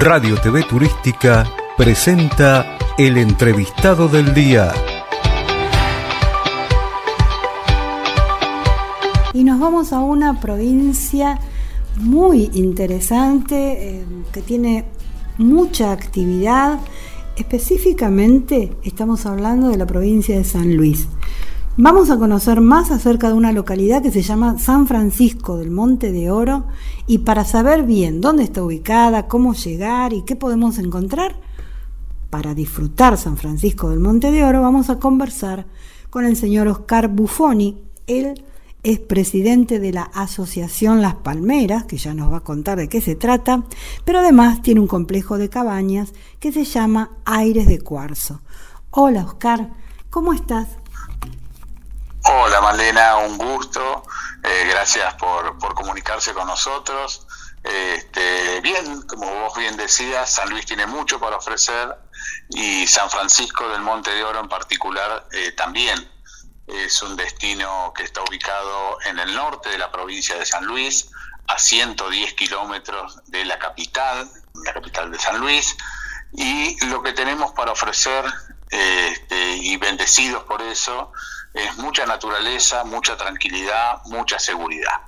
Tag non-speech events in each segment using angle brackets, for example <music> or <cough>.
Radio TV Turística presenta el entrevistado del día. Y nos vamos a una provincia muy interesante, eh, que tiene mucha actividad. Específicamente estamos hablando de la provincia de San Luis. Vamos a conocer más acerca de una localidad que se llama San Francisco del Monte de Oro y para saber bien dónde está ubicada, cómo llegar y qué podemos encontrar, para disfrutar San Francisco del Monte de Oro vamos a conversar con el señor Oscar Buffoni. Él es presidente de la Asociación Las Palmeras, que ya nos va a contar de qué se trata, pero además tiene un complejo de cabañas que se llama Aires de Cuarzo. Hola Oscar, ¿cómo estás? Hola Malena, un gusto. Eh, gracias por, comunicarse con nosotros. Este, bien, como vos bien decías, San Luis tiene mucho para ofrecer y San Francisco del Monte de Oro en particular eh, también. Es un destino que está ubicado en el norte de la provincia de San Luis, a 110 kilómetros de la capital, la capital de San Luis, y lo que tenemos para ofrecer, este, y bendecidos por eso, es mucha naturaleza, mucha tranquilidad, mucha seguridad.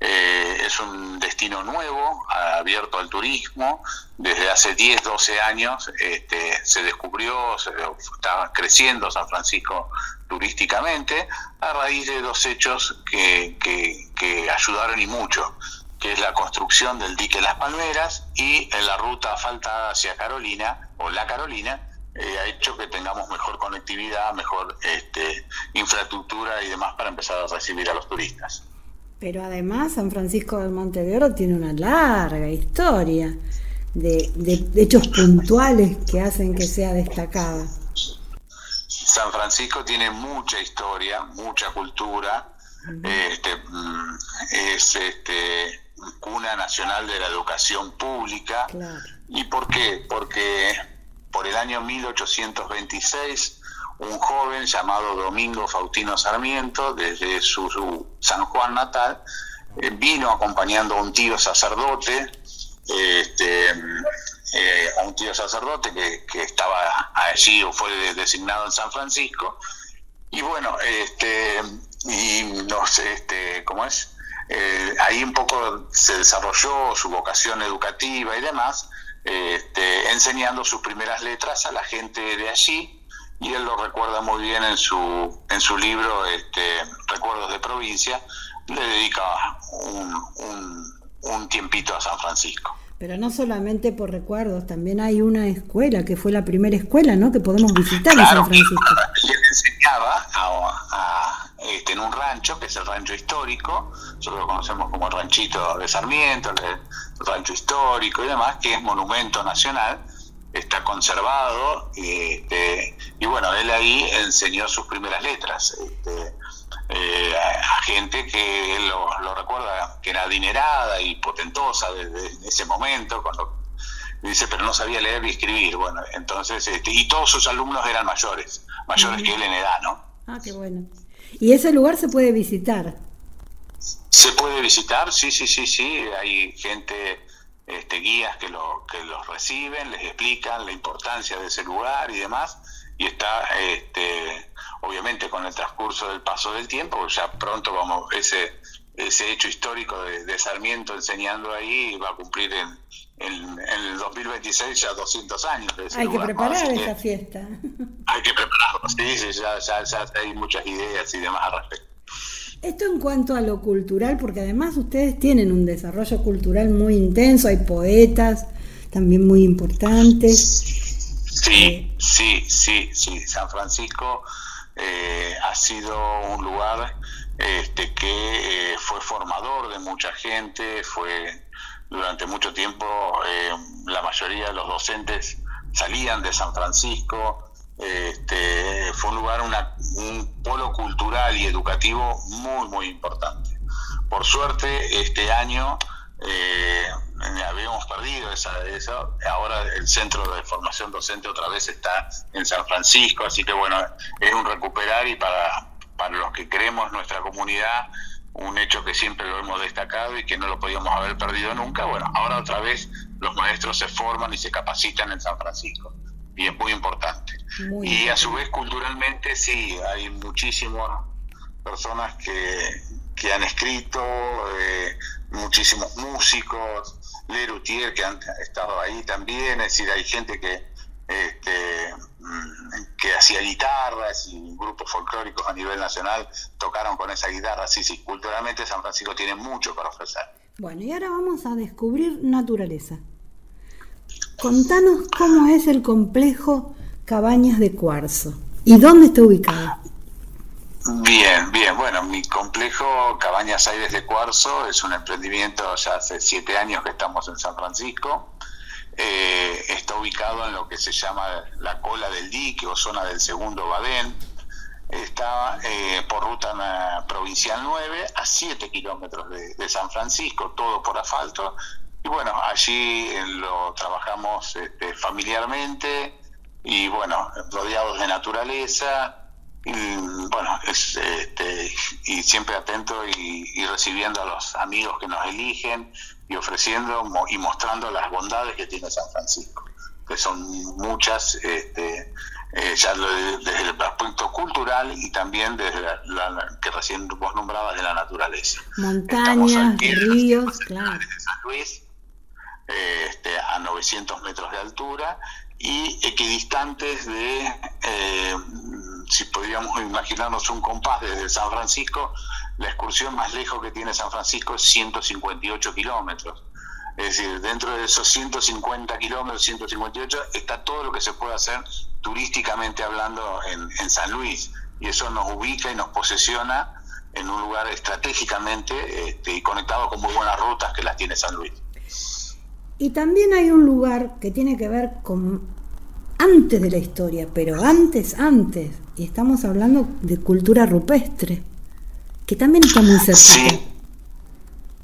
Eh, es un destino nuevo, abierto al turismo. Desde hace 10, 12 años este, se descubrió, se, está creciendo San Francisco turísticamente a raíz de dos hechos que, que ayudaron y mucho, que es la construcción del dique Las Palmeras y la ruta asfaltada hacia Carolina, o La Carolina, eh, ha hecho que tengamos mejor conectividad, mejor este, infraestructura y demás para empezar a recibir a los turistas. Pero además San Francisco del Monte de Oro tiene una larga historia de, hechos puntuales que hacen que sea destacada. San Francisco tiene mucha historia, mucha cultura, este, mm, es este, cuna nacional de la educación pública. ¿Y por qué? Porque por el año 1826, un joven llamado Domingo Faustino Sarmiento, desde su, San Juan natal, eh, vino acompañando a un tío sacerdote, este, eh, a un tío sacerdote que, estaba allí o fue designado en San Francisco. Y bueno, este, y no sé, este, ¿cómo es? Eh, ahí un poco se desarrolló su vocación educativa y demás, este, enseñando sus primeras letras a la gente de allí y él lo recuerda muy bien en su, en su libro este, Recuerdos de Provincia, le dedica un, un, tiempito a San Francisco. Pero no solamente por recuerdos, también hay una escuela que fue la primera escuela ¿no? que podemos visitar en San Francisco. Le enseñaba a, este, en un rancho, que es el rancho histórico, nosotros lo conocemos como el ranchito de Sarmiento, el rancho histórico y demás, que es monumento nacional, está conservado, este, y bueno, él ahí enseñó sus primeras letras. Este, eh, a gente que él lo, recuerda que era adinerada y potentosa desde ese momento, cuando dice, pero no sabía leer y escribir. Bueno, entonces, este, y todos sus alumnos eran mayores, mayores que él en edad, ¿no? Ah, qué bueno. ¿Y ese lugar se puede visitar? Se puede visitar, sí, sí, sí, sí. Hay gente, este, guías que, lo, que los reciben, les explican la importancia de ese lugar y demás. Y está, este, obviamente, con el transcurso del paso del tiempo, ya pronto vamos, ese, ese hecho histórico de, Sarmiento enseñando ahí va a cumplir en, en, el 2026 ya 200 años. hay que preparar esa fiesta. Hay que prepararlo, sí, sí ya, ya, ya hay muchas ideas y demás al respecto. Esto en cuanto a lo cultural, porque además ustedes tienen un desarrollo cultural muy intenso, hay poetas también muy importantes. Sí, eh, sí, sí, sí. San Francisco eh, ha sido un lugar este, que eh, fue formador de mucha gente, fue durante mucho tiempo la mayoría de los docentes salían de San Francisco, este, fue un lugar, un polo cultural y educativo muy, muy importante. Por suerte, este año eh, habíamos perdido esa, eso, ahora el centro de formación docente otra vez está en San Francisco, así que bueno, es un recuperar y para, para los que queremos nuestra comunidad, un hecho que siempre lo hemos destacado y que no lo podíamos haber perdido nunca, bueno, ahora otra vez los maestros se forman y se capacitan en San Francisco. Y es muy importante. y a su vez culturalmente sí, hay muchísimas personas que, que han escrito, eh, muchísimos músicos, Lerutier que han estado ahí también, es decir, hay gente que, este, mm, que hacía guitarras y grupos folclóricos a nivel nacional tocaron con esa guitarra, sí, sí, culturalmente San Francisco tiene mucho para ofrecer. Bueno, y ahora vamos a descubrir naturaleza. Contanos cómo es el complejo Cabañas de Cuarzo y dónde está ubicado. Bien, bien. Bueno, mi complejo Cabañas Aires de Cuarzo es un emprendimiento ya hace siete años que estamos en San Francisco. Eh, está ubicado en lo que se llama la cola del dique o zona del segundo Badén. Está eh, por ruta provincial 9 a 7 kilómetros de, San Francisco, todo por asfalto. Y bueno, allí eh, lo trabajamos este, familiarmente y bueno, rodeados de naturaleza y bueno, este, y siempre atento y, recibiendo a los amigos que nos eligen y ofreciendo y mostrando las bondades que tiene San Francisco, que son muchas, este, eh, ya desde el aspecto cultural y también desde la, que recién vos nombrabas de la naturaleza. Montañas, ríos, claro. San Luis, este, a 900 metros de altura y equidistantes de eh, si podríamos imaginarnos un compás desde San Francisco, la excursión más lejos que tiene San Francisco es 158 kilómetros. Es decir, dentro de esos 150 kilómetros, 158, está todo lo que se puede hacer turísticamente hablando en, San Luis. Y eso nos ubica y nos posesiona en un lugar estratégicamente este, y conectado con muy buenas rutas que las tiene San Luis. Y también hay un lugar que tiene que ver con antes de la historia, pero antes, antes. Y estamos hablando de cultura rupestre, que también está muy cerca.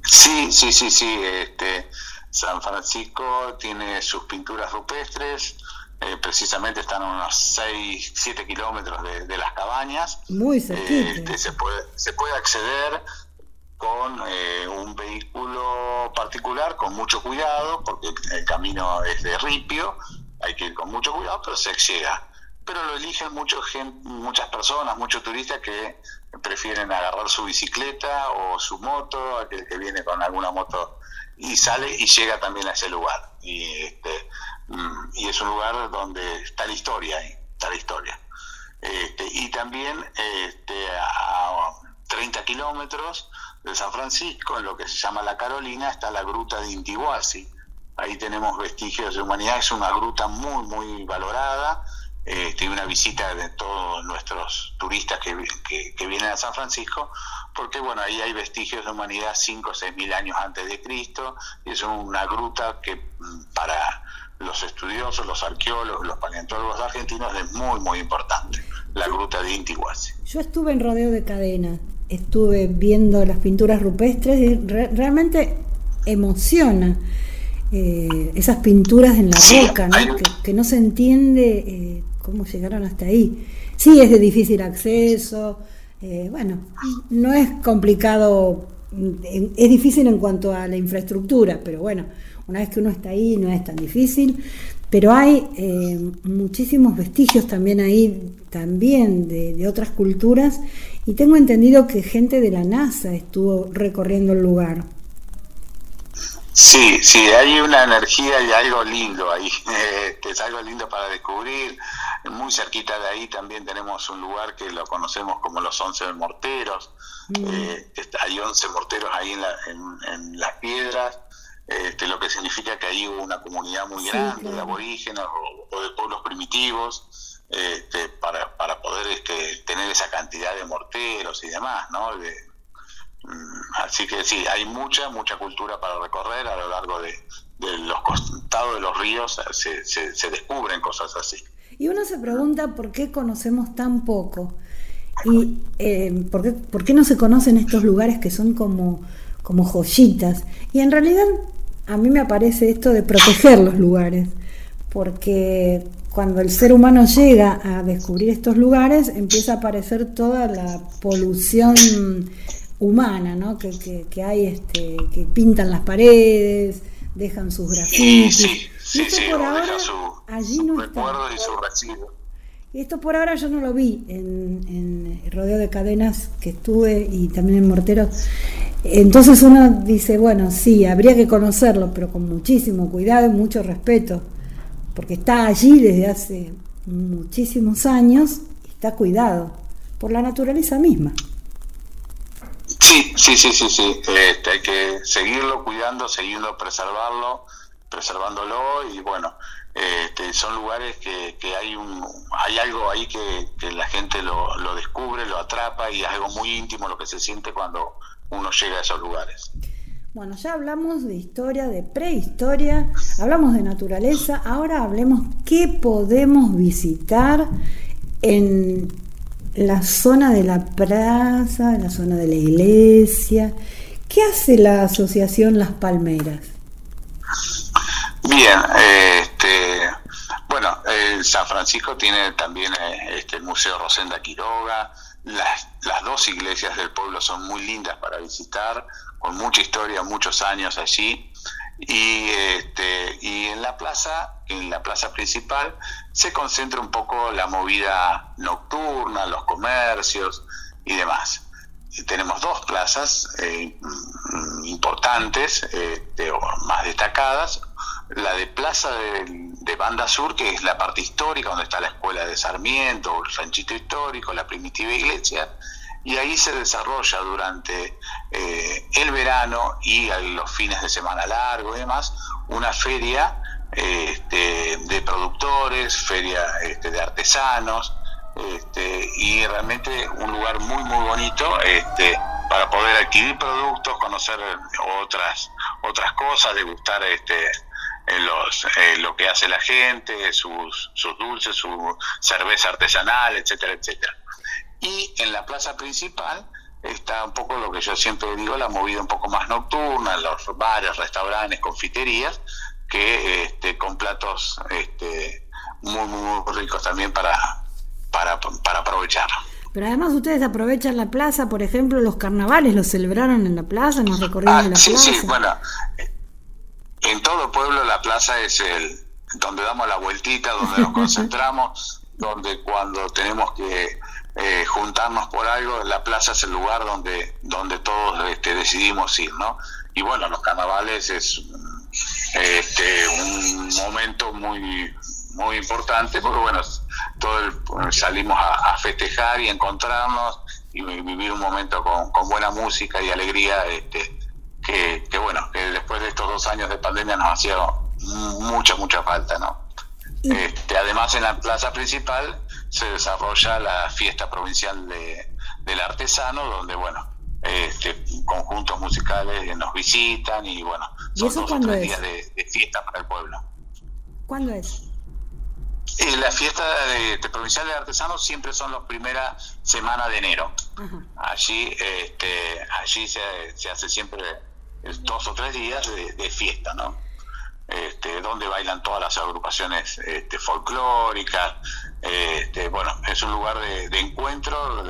Sí, sí, sí, sí. Este, San Francisco tiene sus pinturas rupestres, eh, precisamente están a unos 6, 7 kilómetros de, las cabañas. Muy cerquita. Este, se, puede, se puede acceder con eh, un vehículo particular con mucho cuidado, porque el camino es de ripio, hay que ir con mucho cuidado, pero se llega. Pero lo eligen muchas personas, muchos turistas que prefieren agarrar su bicicleta o su moto, aquel que viene con alguna moto y sale y llega también a ese lugar. Y, este, mm, es un lugar donde está la historia está la historia. Este, y también este, a 30 kilómetros de San Francisco, en lo que se llama La Carolina, está la gruta de Intihuasi ahí tenemos vestigios de humanidad, es una gruta muy, muy valorada, este, una visita de todos nuestros turistas que, que, vienen a San Francisco, porque bueno, ahí hay vestigios de humanidad 5 o 6 mil años antes de Cristo, y es una gruta que mm, para los estudiosos, los arqueólogos, los paleontólogos argentinos es muy, muy importante, la gruta de Intihuasi. Yo estuve en Rodeo de Cadena, estuve viendo las pinturas rupestres y realmente emociona eh, esas pinturas en la roca, ¿no? Que, no se entiende eh, cómo llegaron hasta ahí. Sí, es de difícil acceso, eh, bueno, no es complicado, es difícil en cuanto a la infraestructura, pero bueno, una vez que uno está ahí no es tan difícil, pero hay muchísimos vestigios también ahí, también de, de otras culturas, y tengo entendido que gente de la NASA estuvo recorriendo el lugar. Sí, sí, hay una energía y algo lindo ahí, <laughs> este, es algo lindo para descubrir. Muy cerquita de ahí también tenemos un lugar que lo conocemos como los once morteros. Mm. Eh, hay once morteros ahí en, las piedras, este, lo que significa que hay una comunidad muy grande de aborígenes o, de pueblos primitivos este, para, para poder este, tener esa cantidad de morteros y demás, ¿no? Mm, así que sí, hay mucha, mucha cultura para recorrer a lo largo de, los costados de los ríos, se, se, descubren cosas así. Y uno se pregunta por qué conocemos tan poco y eh, ¿por, qué, por, qué, no se conocen estos lugares que son como, como joyitas. Y en realidad a mí me aparece esto de proteger los lugares, porque cuando el ser humano llega a descubrir estos lugares empieza a aparecer toda la polución humana, ¿no? Que, que, hay, este, que pintan las paredes, dejan sus grafitis. Sí, sí, sí, por ahora, allí no está. y su. Esto por ahora yo no lo vi en, en Rodeo de Cadenas que estuve y también en Morteros. Entonces uno dice, bueno, sí, habría que conocerlo, pero con muchísimo cuidado y mucho respeto, porque está allí desde hace muchísimos años y está cuidado por la naturaleza misma. Sí, sí, sí, sí, sí. Este, hay que seguirlo cuidando, seguirlo, preservarlo, preservándolo y bueno, este, son lugares que, que, hay un hay algo ahí que, que la gente lo, lo, descubre, lo atrapa y es algo muy íntimo lo que se siente cuando uno llega a esos lugares. Bueno, ya hablamos de historia, de prehistoria, hablamos de naturaleza, ahora hablemos qué podemos visitar en la zona de la plaza, en la zona de la iglesia. ¿Qué hace la asociación Las Palmeras? Bien, bueno, San Francisco tiene también eh, este, el Museo Rosenda Quiroga, las, las dos iglesias del pueblo son muy lindas para visitar, con mucha historia, muchos años allí. Y, este, y en la plaza, en la plaza principal, se concentra un poco la movida nocturna, los comercios y demás. tenemos dos plazas eh, mm, importantes, eh, más destacadas. La de Plaza de, Banda Sur, que es la parte histórica, donde está la escuela de Sarmiento, el ranchito histórico, la primitiva iglesia, y ahí se desarrolla durante eh, el verano y los fines de semana largo y demás una feria este, de productores, feria este, de artesanos este, y realmente un lugar muy muy bonito para poder adquirir productos, conocer otras otras cosas, degustar este, los, eh, lo que hace la gente, sus, sus dulces, su cerveza artesanal, etcétera, etcétera. Y en la plaza principal está un poco lo que yo siempre digo, la movida un poco más nocturna, los bares, restaurantes, confiterías, que este, con platos este, muy, muy ricos también para, para, para aprovechar. Pero además ustedes aprovechan la plaza, por ejemplo, los carnavales los celebraron en la plaza, nos recorrieron ah, la sí, plaza. Sí, bueno, en todo pueblo la plaza es el donde damos la vueltita, donde nos <laughs> concentramos, donde cuando tenemos que eh, juntarnos por algo, la plaza es el lugar donde, donde todos este, decidimos ir, ¿no? Y bueno, los carnavales es este, un momento muy, muy importante porque bueno, todo salimos a, festejar y encontrarnos y vivir un momento con, con buena música y alegría, este, que, que bueno, después de estos dos años de pandemia nos hacía mucha, mucha falta, ¿no? Este, además en la plaza principal se desarrolla la fiesta provincial de, del artesano, donde, bueno, este, conjuntos musicales nos visitan y, bueno, son dos o tres días de, fiesta para el pueblo. ¿Cuándo es? Eh, la fiesta de, provincial de artesanos siempre son las primeras semanas de enero. Allí, este, allí se, se, hace siempre dos o tres días de, de fiesta, ¿no? Este, donde bailan todas las agrupaciones este, folclóricas. Este, bueno, es un lugar de, encuentro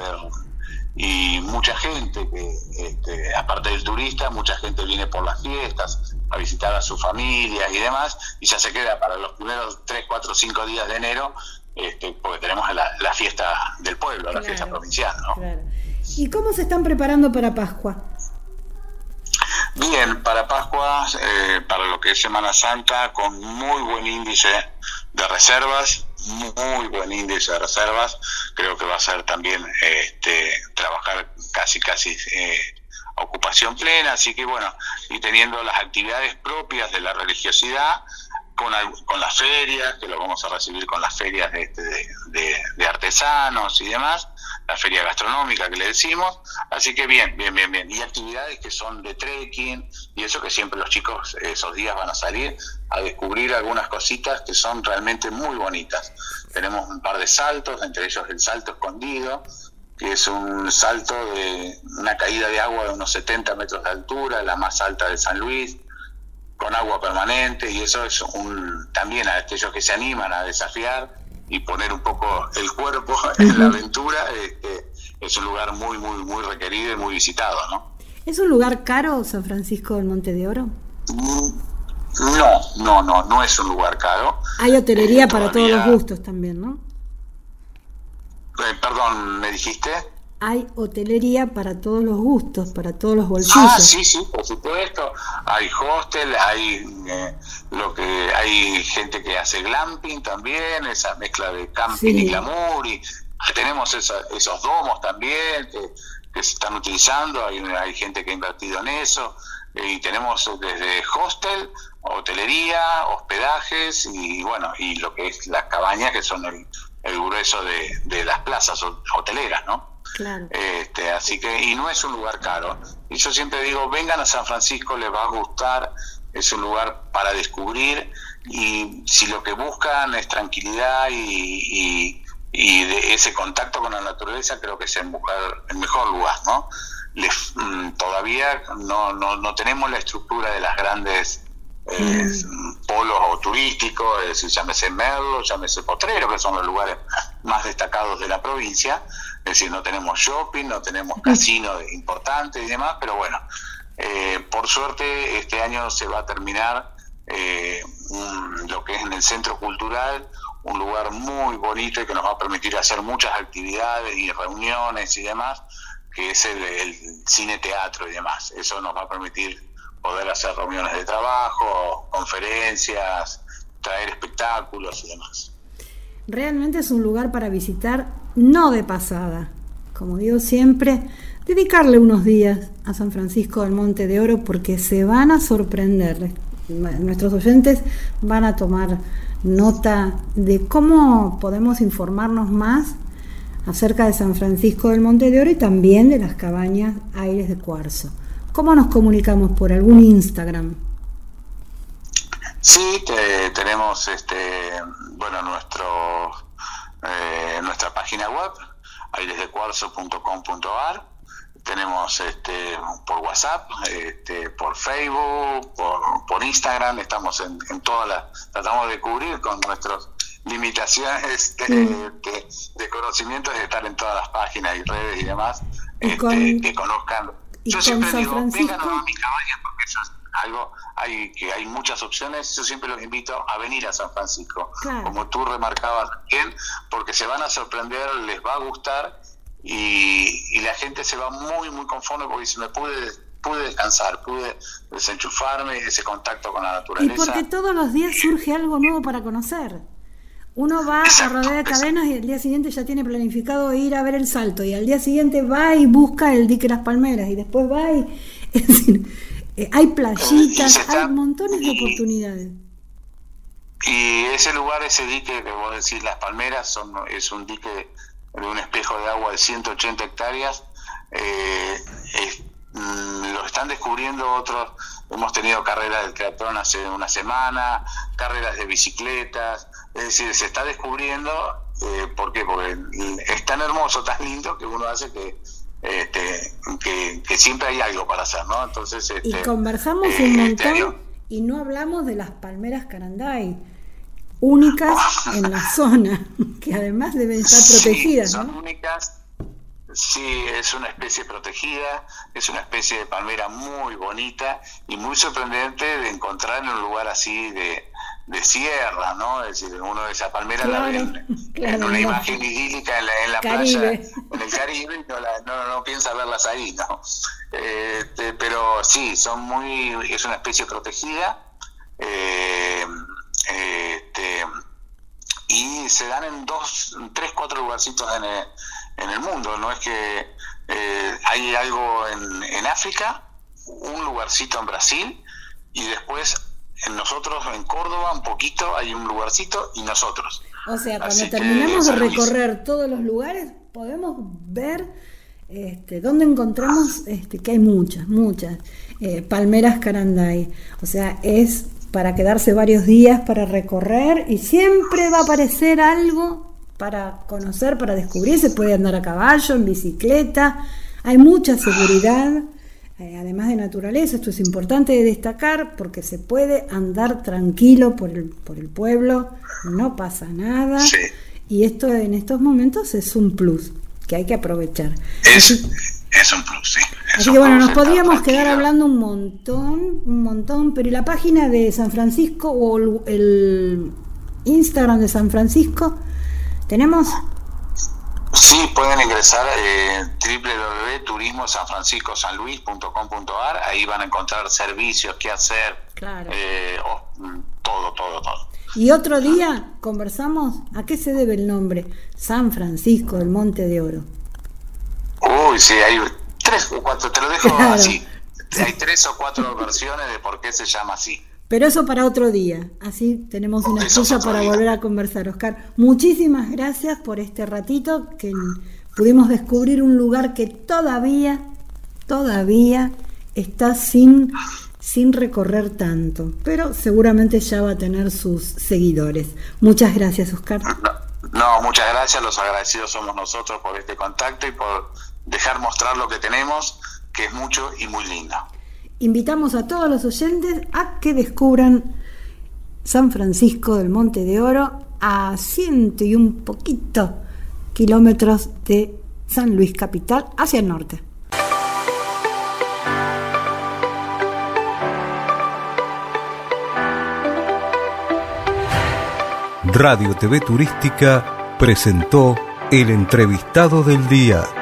y mucha gente, que este, aparte del turista, mucha gente viene por las fiestas a visitar a sus familias y demás, y ya se queda para los primeros 3, 4, 5 días de enero, este, porque tenemos la, fiesta del pueblo, la fiesta provincial. ¿Y cómo se están preparando para Pascua? Bien, para Pascua, eh, para lo que es Semana Santa, con muy buen índice de reservas, muy buen índice de reservas. Creo que va a ser también este, trabajar casi, casi eh, ocupación plena. Así que bueno, y teniendo las actividades propias de la religiosidad, con, con las ferias, que lo vamos a recibir con las ferias de, de artesanos y demás la feria gastronómica que le decimos, así que bien, bien, bien, bien. Y actividades que son de trekking y eso que siempre los chicos esos días van a salir a descubrir algunas cositas que son realmente muy bonitas. Tenemos un par de saltos, entre ellos el salto escondido, que es un salto de una caída de agua de unos 70 metros de altura, la más alta de San Luis, con agua permanente y eso es un también a aquellos que se animan a desafiar y poner un poco el cuerpo <laughs> en la aventura, este, es un lugar muy, muy, muy requerido y muy visitado, ¿no? ¿Es un lugar caro San Francisco del Monte de Oro? Mm, No, no, no, no es un lugar caro. Hay hotelería para todos los gustos también, ¿no? perdón, ¿me dijiste? Hay hotelería para todos los gustos, para todos los bolsillos. Ah, sí, sí, por supuesto. Hay hostel, hay eh, lo que hay gente que hace glamping también, esa mezcla de camping y glamour y tenemos esos domos también que, se están utilizando, hay, hay gente que ha invertido en eso y tenemos desde hostel, hotelería, hospedajes y bueno, y lo que es las cabañas que son el, grueso de, de las plazas hoteleras, ¿no? Este, así que, y no es un lugar caro. Y yo siempre digo, vengan a San Francisco, les va a gustar, es un lugar para descubrir y si lo que buscan es tranquilidad y, y, de ese contacto con la naturaleza, creo que es el mejor, el mejor lugar, ¿no? Les, mm, todavía no, no, no tenemos la estructura de las grandes eh, mm. polos turísticos, es decir, llámese Merlo, llámese Potrero, que son los lugares más destacados de la provincia, es decir, no tenemos shopping, no tenemos casinos importantes y demás, pero bueno, eh, por suerte este año se va a terminar eh, lo que es en el centro cultural, un lugar muy bonito y que nos va a permitir hacer muchas actividades y reuniones y demás, que es el, el cine teatro y demás. Eso nos va a permitir poder hacer reuniones de trabajo, conferencias, traer espectáculos y demás. Realmente es un lugar para visitar, no de pasada. Como digo siempre, dedicarle unos días a San Francisco del Monte de Oro porque se van a sorprender. Nuestros oyentes van a tomar nota de cómo podemos informarnos más acerca de San Francisco del Monte de Oro y también de las cabañas Aires de Cuarzo. ¿Cómo nos comunicamos? ¿Por algún Instagram? Sí, tenemos este, bueno, nuestro, eh, nuestra página web, airesdecuarzo.com.ar. Tenemos este, por WhatsApp, este, por Facebook, por, Instagram, estamos en, en todas las, tratamos de cubrir con nuestras limitaciones de, de, conocimientos de estar en todas las páginas y redes y demás, este, que conozcan. yo siempre digo, vengan a mi cabaña porque eso es algo, hay que hay muchas opciones, yo siempre los invito a venir a San Francisco, como tú remarcabas bien, porque se van a sorprender, les va a gustar y, y la gente se va muy, muy conforme porque se me pude pude descansar, pude desenchufarme, ese contacto con la naturaleza. Y porque todos los días surge algo nuevo para conocer. Uno va a rodar de cadenas y el día siguiente ya tiene planificado ir a ver el salto y al día siguiente va y busca el dique Las Palmeras y después va y... <laughs> Es decir, eh, hay playitas, hay montones de oportunidades. Y ese lugar, ese dique que vos decís, Las Palmeras, son, es un dique de un espejo de agua de 180 hectáreas. Eh, mm, lo están descubriendo otros. Hemos tenido carreras de triatlón hace una semana, carreras de bicicletas, es decir, se está descubriendo, eh, ¿por qué? Porque es tan hermoso, tan lindo, que uno hace que, este, que, siempre hay algo para hacer, ¿no? Entonces, y este, conversamos un eh, este montón y no hablamos de las palmeras Caranday, únicas <laughs> en la zona, que además deben estar protegidas. son únicas. Sí, es una especie protegida, es una especie de palmera muy bonita y muy sorprendente de encontrar en un lugar así de, de sierra, ¿no? Es decir, uno de esas palmeras la ve en, una imagen idílica en la, en la playa, en el Caribe, y no, no, no, piensa verlas ahí, ¿no? Este, pero sí, son muy, es una especie protegida, eh, este, y se dan en dos, tres, cuatro lugarcitos en el, en el mundo, no es que eh, hay algo en, en África, un lugarcito en Brasil, y después nosotros en Córdoba un poquito hay un lugarcito y nosotros. O sea, cuando terminamos de recorrer todos los lugares, podemos ver este, dónde encontramos, este, que hay muchas, muchas, eh, palmeras caranday. O sea, es para quedarse varios días para recorrer y siempre va a aparecer algo para conocer, para descubrir. Se puede andar a caballo, en bicicleta, hay mucha seguridad. Eh, además de naturaleza, esto es importante de destacar porque se puede andar tranquilo por el, por el pueblo, no pasa nada. Y esto en estos momentos es un plus que hay que aprovechar. Es, Es un plus, sí. Así que bueno, nos podríamos quedar hablando un montón, un montón, pero ¿y la página de San Francisco o el Instagram de San Francisco tenemos? Sí, pueden ingresar eh, www.turismosanfranciscosanluis.com.ar, ahí van a encontrar servicios, qué hacer, eh, todo, todo, todo. Y otro día conversamos a qué se debe el nombre San Francisco del Monte de Oro. Uy, sí, hay tres o cuatro, te lo dejo así. Hay tres o cuatro versiones de por qué se llama así. Pero eso para otro día. Así tenemos una excusa para volver a conversar, Oscar. Muchísimas gracias por este ratito que pudimos descubrir un lugar que todavía, todavía está sin, sin recorrer tanto. Pero seguramente ya va a tener sus seguidores. Muchas gracias, Oscar. No, muchas gracias. Los agradecidos somos nosotros por este contacto y por dejar mostrar lo que tenemos, que es mucho y muy lindo invitamos a todos los oyentes a que descubran San Francisco del Monte de Oro a ciento y un poquito kilómetros de San Luis Capital hacia el norte. Radio TV Turística presentó el entrevistado del día.